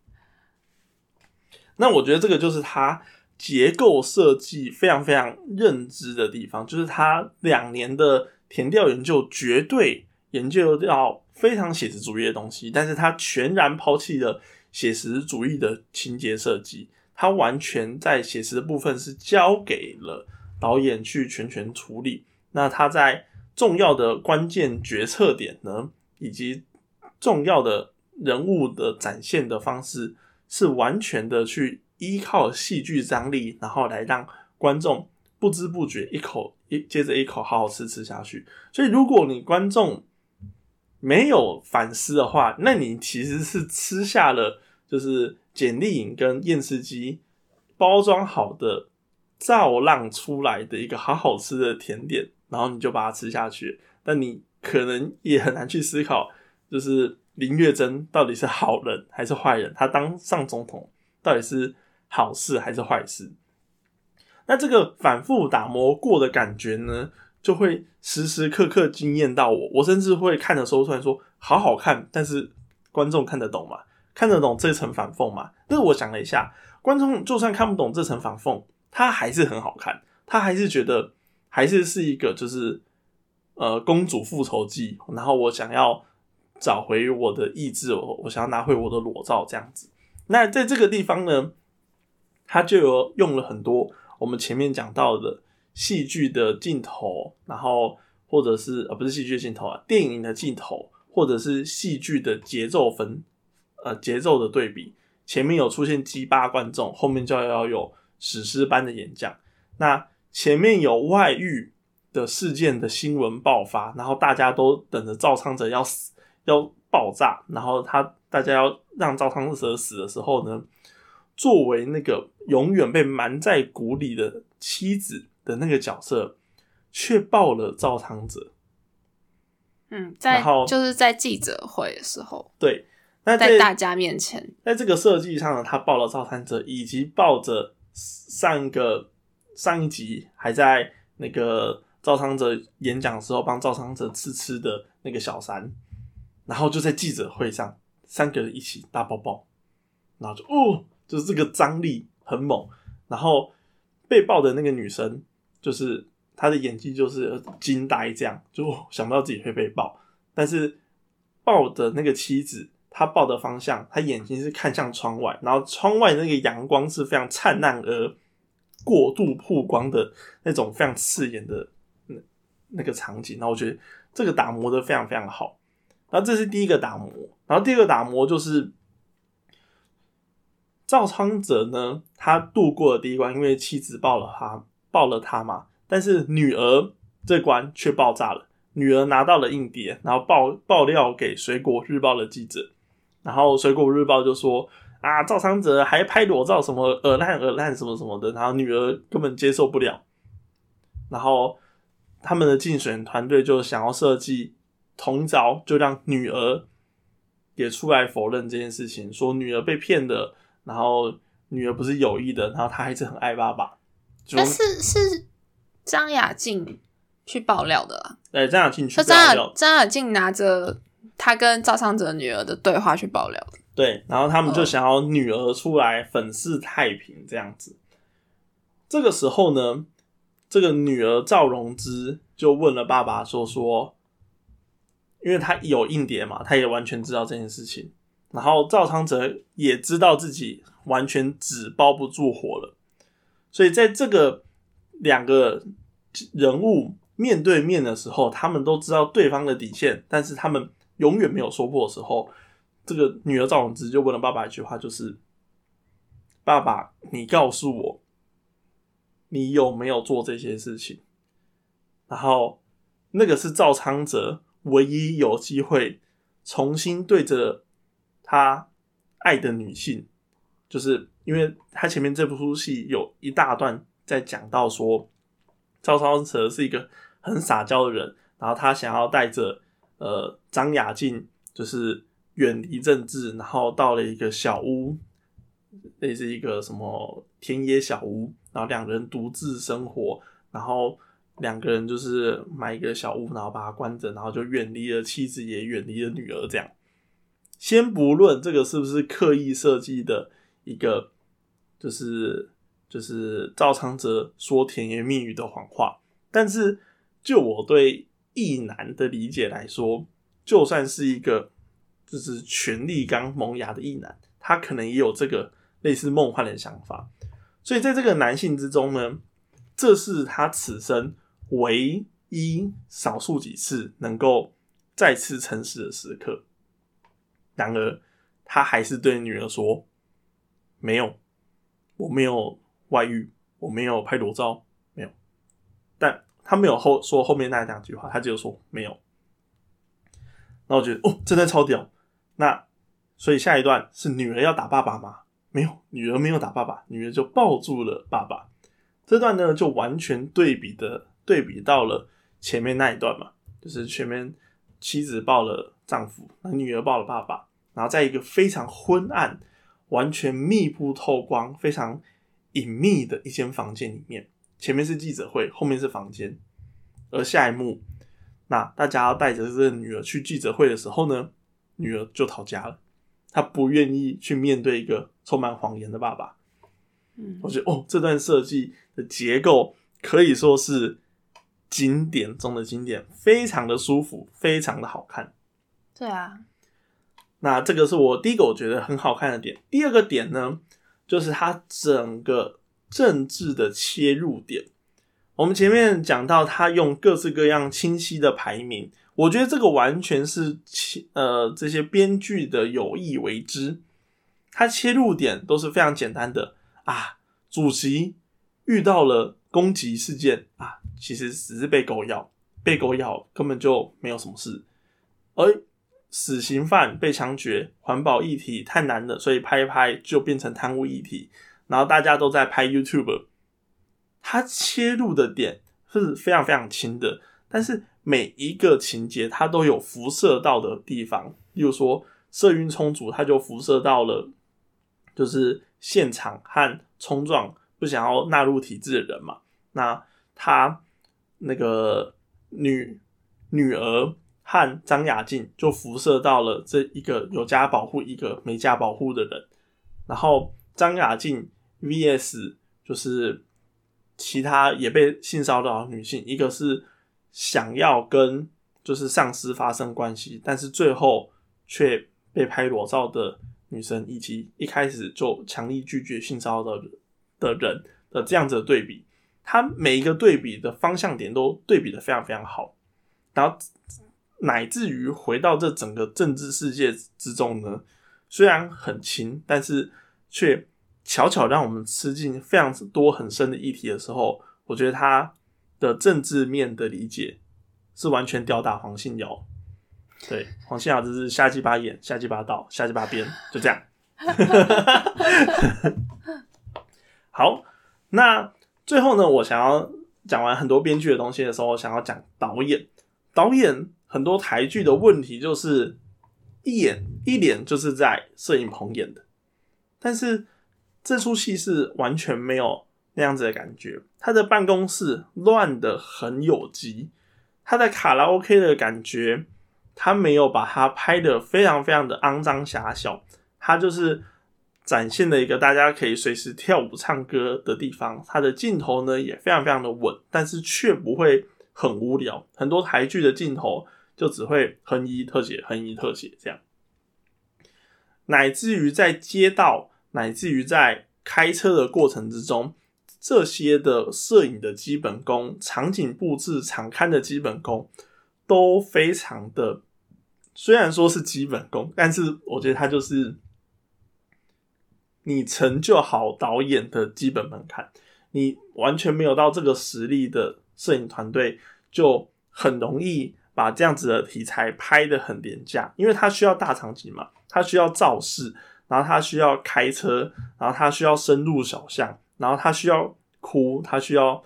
那我觉得这个就是他结构设计非常非常认知的地方，就是他两年的填调研究绝对研究到非常写实主义的东西，但是他全然抛弃了写实主义的情节设计，他完全在写实的部分是交给了导演去全权处理。那他在重要的关键决策点呢，以及重要的人物的展现的方式，是完全的去依靠戏剧张力，然后来让观众不知不觉一口一接着一口好好吃吃下去。所以，如果你观众没有反思的话，那你其实是吃下了就是简历颖跟验尸机包装好的造浪出来的一个好好吃的甜点，然后你就把它吃下去，但你可能也很难去思考，就是林月珍到底是好人还是坏人，他当上总统到底是好事还是坏事？那这个反复打磨过的感觉呢，就会时时刻刻惊艳到我。我甚至会看的时候突然说好好看，但是观众看得懂吗？看得懂这层反缝吗？但是我想了一下，观众就算看不懂这层反缝，他还是很好看，他还是觉得还是是一个就是呃公主复仇记，然后我想要找回我的意志，我我想要拿回我的裸照这样子。那在这个地方呢，他就有用了很多我们前面讲到的戏剧的镜头，然后或者是呃不是戏剧的镜头啊，电影的镜头，或者是戏剧的节奏分呃节奏的对比。前面有出现鸡巴观众，后面就要有史诗般的演讲。那前面有外遇，的事件的新闻爆发，然后大家都等着赵昌哲要死要爆炸，然后他大家要让赵昌哲死的时候呢，作为那个永远被埋在鼓里的妻子的那个角色，却爆了赵昌哲。嗯，在就是在记者会的时候，对，那在在大家面前，在这个设计上呢，他抱了赵三哲，以及抱着上一个上一集还在那个赵昌哲演讲的时候帮赵昌哲吃吃的那个小三，然后就在记者会上三个人一起大抱抱，然后就哦，就是这个张力很猛，然后被抱的那个女生就是她的演技就是惊呆，这样就想不到自己会被抱，但是抱的那个妻子，她抱的方向，她眼睛是看向窗外，然后窗外那个阳光是非常灿烂而过度曝光的那种非常刺眼的那那个场景，然后我觉得这个打磨的非常非常好。然后这是第一个打磨，然后第二个打磨就是赵昌哲呢，他度过了第一关，因为妻子抱了他，抱了他嘛，但是女儿这关却爆炸了。女儿拿到了硬碟，然后爆爆料给《水果日报》的记者，然后《水果日报》就说啊，赵昌哲还拍裸照，什么恶烂恶烂什么什么的，然后女儿根本接受不了，然后他们的竞选团队就想要设计同招，就让女儿也出来否认这件事情，说女儿被骗的，然后女儿不是有意的，然后她还是很爱爸爸。就但是是张雅静去爆料的啦，对，张雅静去就张雅爆料，张雅静拿着她跟赵昌哲女儿的对话去爆料的。对，然后他们就哦想要女儿出来粉饰太平这样子。这个时候呢，这个女儿赵荣之就问了爸爸说说，因为他有硬碟嘛，他也完全知道这件事情。然后赵昌哲也知道自己完全纸包不住火了，所以在这个两个人物面对面的时候，他们都知道对方的底线，但是他们永远没有说破的时候，这个女儿赵永芝就问了爸爸一句话，就是：“爸爸，你告诉我，你有没有做这些事情？”然后那个是赵昌哲唯一有机会重新对着他爱的女性，就是因为他前面这部戏有一大段在讲到说，赵超哲是一个很撒娇的人，然后他想要带着呃张雅静，就是远离政治，然后到了一个小屋，类似一个什么田野小屋，然后两个人独自生活，然后两个人就是买一个小屋，然后把它关着，然后就远离了妻子，也远离了女儿，这样。先不论这个是不是刻意设计的一个，就是就是赵昌哲说甜言蜜语的谎话，但是就我对异男的理解来说，就算是一个就是权力刚萌芽的异男，他可能也有这个类似梦幻的想法。所以在这个男性之中呢，这是他此生唯一少数几次能够再次诚实的时刻。然而，他还是对女儿说：“没有，我没有外遇，我没有拍裸照，没有。”但他没有后说后面那两句话，他只有说没有。那我觉得哦，真的超屌。那所以下一段是女儿要打爸爸吗？没有，女儿没有打爸爸，女儿就抱住了爸爸。这段呢，就完全对比的对比到了前面那一段嘛，就是前面妻子抱了丈夫，那女儿抱了爸爸，然后在一个非常昏暗、完全密不透光、非常隐秘的一间房间里面，前面是记者会，后面是房间，而下一幕，那大家要带着这个女儿去记者会的时候呢，女儿就逃家了，她不愿意去面对一个充满谎言的爸爸。嗯我觉得哦，这段设计的结构可以说是经典中的经典，非常的舒服，非常的好看。对啊，那这个是我第一个我觉得很好看的点。第二个点呢，就是它整个政治的切入点。我们前面讲到，他用各式各样清晰的排名，我觉得这个完全是呃这些编剧的有意为之。它切入点都是非常简单的啊，主席遇到了攻击事件啊，其实只是被狗咬，被狗咬根本就没有什么事。而死刑犯被枪决，环保议题太难了，所以拍一拍就变成贪污议题。然后大家都在拍 YouTube，它切入的点是非常非常轻的，但是每一个情节它都有辐射到的地方。例如说，色晕充足，它就辐射到了就是现场和冲撞不想要纳入体制的人嘛。那他那个女女儿。和张雅静就辐射到了这一个有家保护一个没家保护的人，然后张雅静 vs 就是其他也被性骚扰女性，一个是想要跟就是上司发生关系，但是最后却被拍裸照的女生，以及一开始就强力拒绝性骚扰的的人的这样子的对比，他每一个对比的方向点都对比的非常非常好，然后。乃至于回到这整个政治世界之中呢，虽然很轻，但是却巧巧让我们吃进非常多很深的议题的时候，我觉得他的政治面的理解是完全吊打黄信尧。对，黄信尧就是瞎鸡巴演、瞎鸡巴道、瞎鸡巴编，就这样。好，那最后呢，我想要讲完很多编剧的东西的时候，我想要讲导演，导演。很多台剧的问题就是一演一脸就是在摄影棚演的，但是这出戏是完全没有那样子的感觉。他的办公室乱的很有机，他在卡拉 OK 的感觉，他没有把它拍的非常非常的肮脏狭小，他就是展现了一个大家可以随时跳舞唱歌的地方。他的镜头呢也非常非常的稳，但是却不会很无聊。很多台剧的镜头。就只会横移特写，横移特写这样，乃至于在街道，乃至于在开车的过程之中，这些的摄影的基本功、场景布置、场刊的基本功都非常的，虽然说是基本功，但是我觉得它就是你成就好导演的基本门槛。你完全没有到这个实力的摄影团队，就很容易。把这样子的题材拍的很廉价，因为它需要大场景嘛，它需要造势，然后它需要开车，然后它需要深入小巷，然后它需要哭，它需要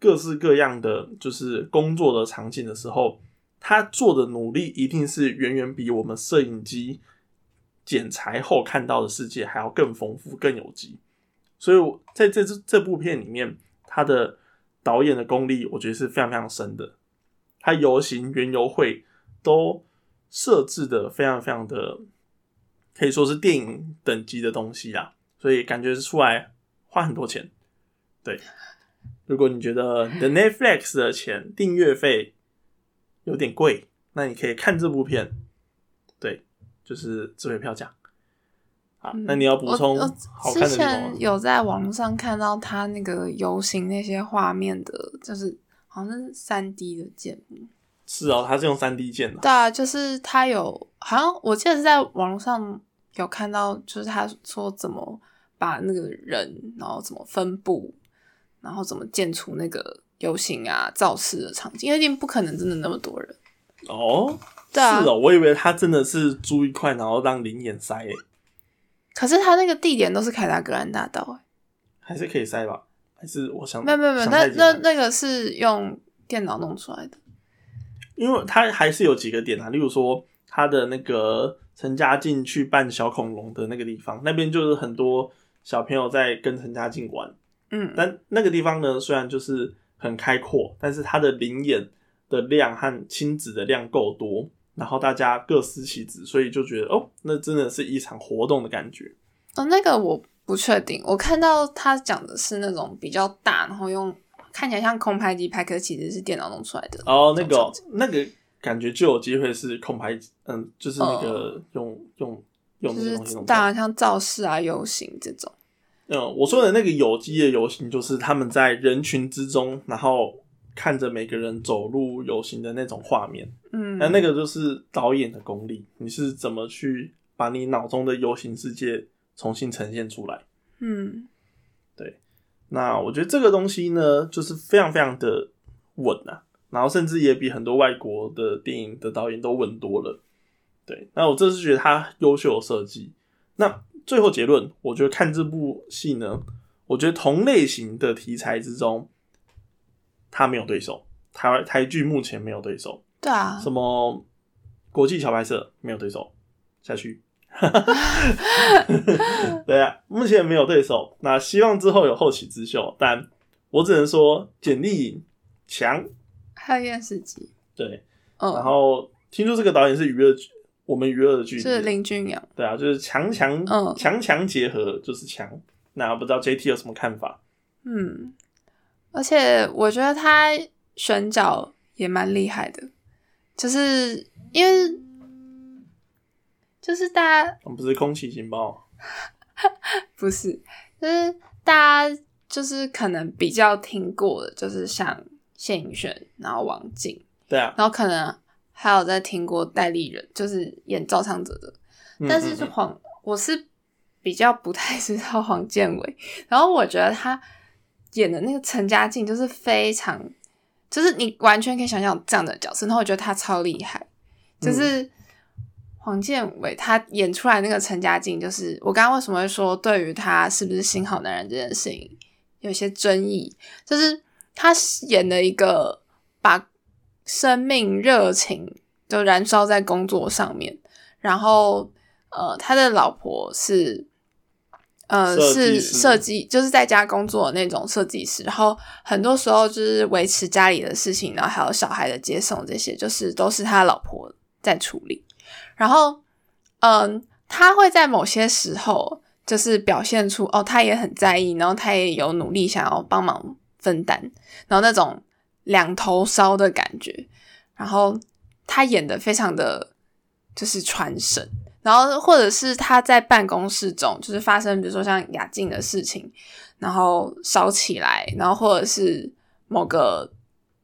各式各样的就是工作的场景的时候，他做的努力一定是远远比我们摄影机剪裁后看到的世界还要更丰富、更有机。所以在这这这部片里面，他的导演的功力，我觉得是非常非常深的。它游行、园游会都设置的非常非常的，可以说是电影等级的东西啊，所以感觉是出来花很多钱。对，如果你觉得 The Netflix 的钱订阅费有点贵，那你可以看这部片。对，就是智慧票价。啊，那你要补充好看的之前有在网络上看到他那个游行那些画面的，就是。好像是三 D 的建模，是哦，它是用三 D 建的。对啊，就是它有，好像我记得是在网络上有看到，就是他说怎么把那个人，然后怎么分布，然后怎么建出那个游行啊、造势的场景，因为一定不可能真的那么多人。哦，对啊，是哦，我以为他真的是租一块，然后让灵眼塞诶。可是他那个地点都是凯达格兰大道诶，还是可以塞吧。还是我想没有没有没有，那那那个是用电脑弄出来的，因为它还是有几个点啊，例如说他的那个陈家静去扮小恐龙的那个地方，那边就是很多小朋友在跟陈家静玩，嗯，但那个地方呢，虽然就是很开阔，但是它的灵眼的量和亲子的量够多，然后大家各司其职，所以就觉得哦，那真的是一场活动的感觉。哦，那个我。不确定，我看到他讲的是那种比较大，然后用看起来像空拍机拍，可是其实是电脑弄出来的。哦，那个那个感觉就有机会是空拍，嗯，就是那个用用用那个东西弄。大像造势啊、游行这种。嗯，我说的那个有机的游行，就是他们在人群之中，然后看着每个人走路游行的那种画面。嗯，那那个就是导演的功力，你是怎么去把你脑中的游行世界？重新呈现出来，嗯，对。那我觉得这个东西呢，就是非常非常的稳啊，然后甚至也比很多外国的电影的导演都稳多了。对，那我这是觉得他优秀的设计。那最后结论，我觉得看这部戏呢，我觉得同类型的题材之中，他没有对手。台湾台剧目前没有对手，对啊，什么国际桥牌社没有对手，下去。对啊，目前没有对手。那希望之后有后起之秀，但我只能说简历颖强，还有验视机，对。嗯，然后听说这个导演是娱乐剧，我们娱乐的剧是林俊阳，对啊，就是强强嗯强强结合就是强。那不知道 JT 有什么看法？嗯，而且我觉得他选角也蛮厉害的，就是因为就是大家我们不是空气情报，不是，就是大家就是可能比较听过的，就是像谢颖轩，然后王静，对啊，然后可能还有在听过戴立人，就是演赵昌哲的，嗯但是是黄，我是比较不太知道黄建伟，然后我觉得他演的那个陈家静就是非常，就是你完全可以想象这样的角色，然后我觉得他超厉害，就是黄建伟他演出来那个陈家靖，就是我刚刚为什么会说对于他是不是新好男人这件事情有些争议，就是他演的一个把生命热情都燃烧在工作上面，然后呃，他的老婆是呃是设计师设计，就是在家工作的那种设计师，然后很多时候就是维持家里的事情，然后还有小孩的接送这些，就是都是他老婆在处理。然后，嗯，他会在某些时候就是表现出哦，他也很在意，然后他也有努力想要帮忙分担，然后那种两头烧的感觉。然后他演的非常的就是传神，然后或者是他在办公室中就是发生，比如说像雅静的事情，然后烧起来，然后或者是某个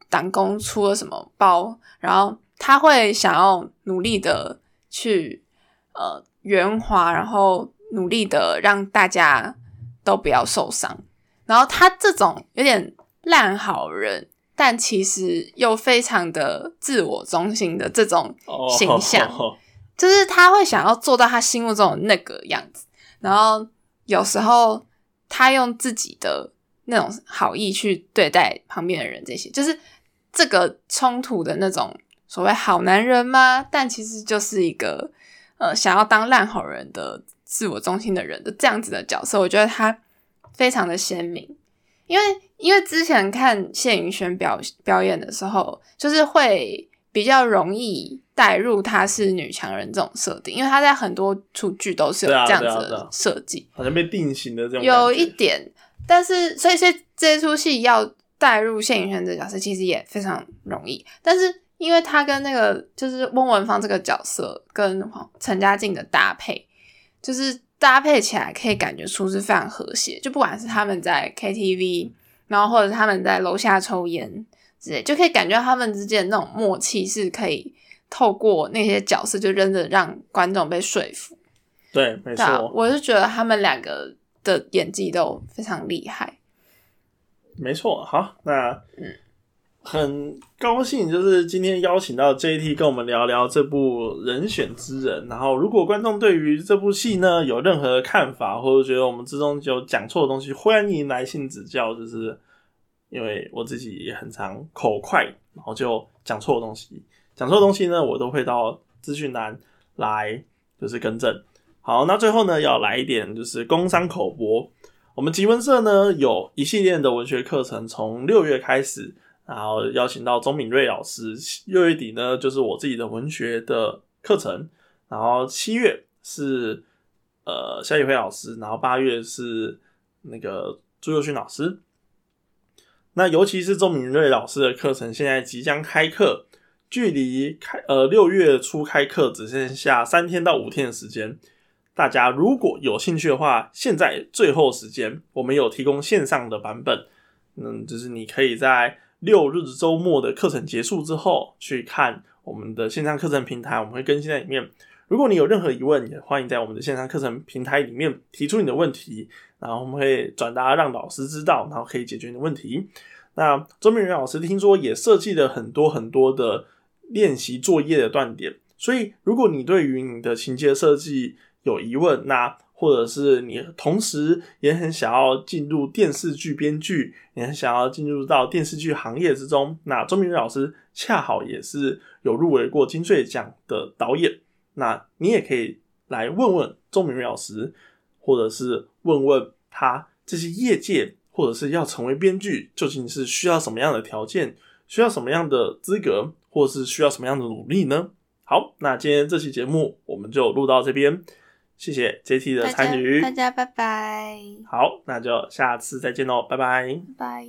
党工出了什么包，然后他会想要努力的去呃圆滑，然后努力的让大家都不要受伤。然后他这种有点烂好人，但其实又非常的自我中心的这种哦形象，哦 就是他会想要做到他心目中的那个样子，然后有时候他用自己的那种好意去对待旁边的人，这些就是这个冲突的那种所谓好男人吗？但其实就是一个呃想要当烂好人的自我中心的人的这样子的角色，我觉得他非常的鲜明，因为因为之前看谢云轩表表演的时候，就是会比较容易带入她是女强人这种设定，因为她在很多出剧都是有这样子的设计，好像被定型的这种有一点，但是所以这这出戏要带入谢颖轩这个角色，其实也非常容易，但是因为他跟那个就是翁文芳这个角色跟黄陈嘉静的搭配，就是搭配起来可以感觉出是非常和谐，就不管是他们在 KTV，然后或者他们在楼下抽烟之类，就可以感觉到他们之间的那种默契是可以透过那些角色，就真的让观众被说服。对，没错，我是觉得他们两个的演技都非常厉害。没错。好，那嗯很高兴，就是今天邀请到 JT 跟我们聊聊这部《人选之人》。然后，如果观众对于这部戏呢有任何看法，或者觉得我们之中有讲错的东西，欢迎来信指教。就是因为我自己也很常口快，然后就讲错的东西。讲错的东西呢，我都会到资讯栏来就是更正。好，那最后呢，要来一点就是工商口播。我们集文社呢有一系列的文学课程，从六月开始，然后邀请到钟敏瑞老师。六月底呢，就是我自己的文学的课程，然后七月是呃夏宇辉老师，然后八月是那个朱佑勋老师。那尤其是钟敏瑞老师的课程，现在即将开课，距离开呃六月初开课只剩下三天到五天的时间。大家如果有兴趣的话，现在最后时间，我们有提供线上的版本，嗯，就是你可以在六日周末的课程结束之后去看我们的线上课程平台，我们会更新在里面。如果你有任何疑问，也欢迎在我们的线上课程平台里面提出你的问题，然后我们会转达让老师知道，然后可以解决你的问题。那周明仁老师听说也设计了很多很多的练习作业的断点，所以如果你对于你的情节设计有疑问，那或者是你同时也很想要进入电视剧编剧，也很想要进入到电视剧行业之中，那周明瑞老师恰好也是有入围过金穗奖的导演。那你也可以来问问钟明瑞老师，或者是问问他这些业界，或者是要成为编剧，究竟是需要什么样的条件，需要什么样的资格，或者是需要什么样的努力呢？好，那今天这期节目我们就录到这边，谢谢 JT 的参与，大家拜拜，好，那就下次再见喽，拜。拜，拜。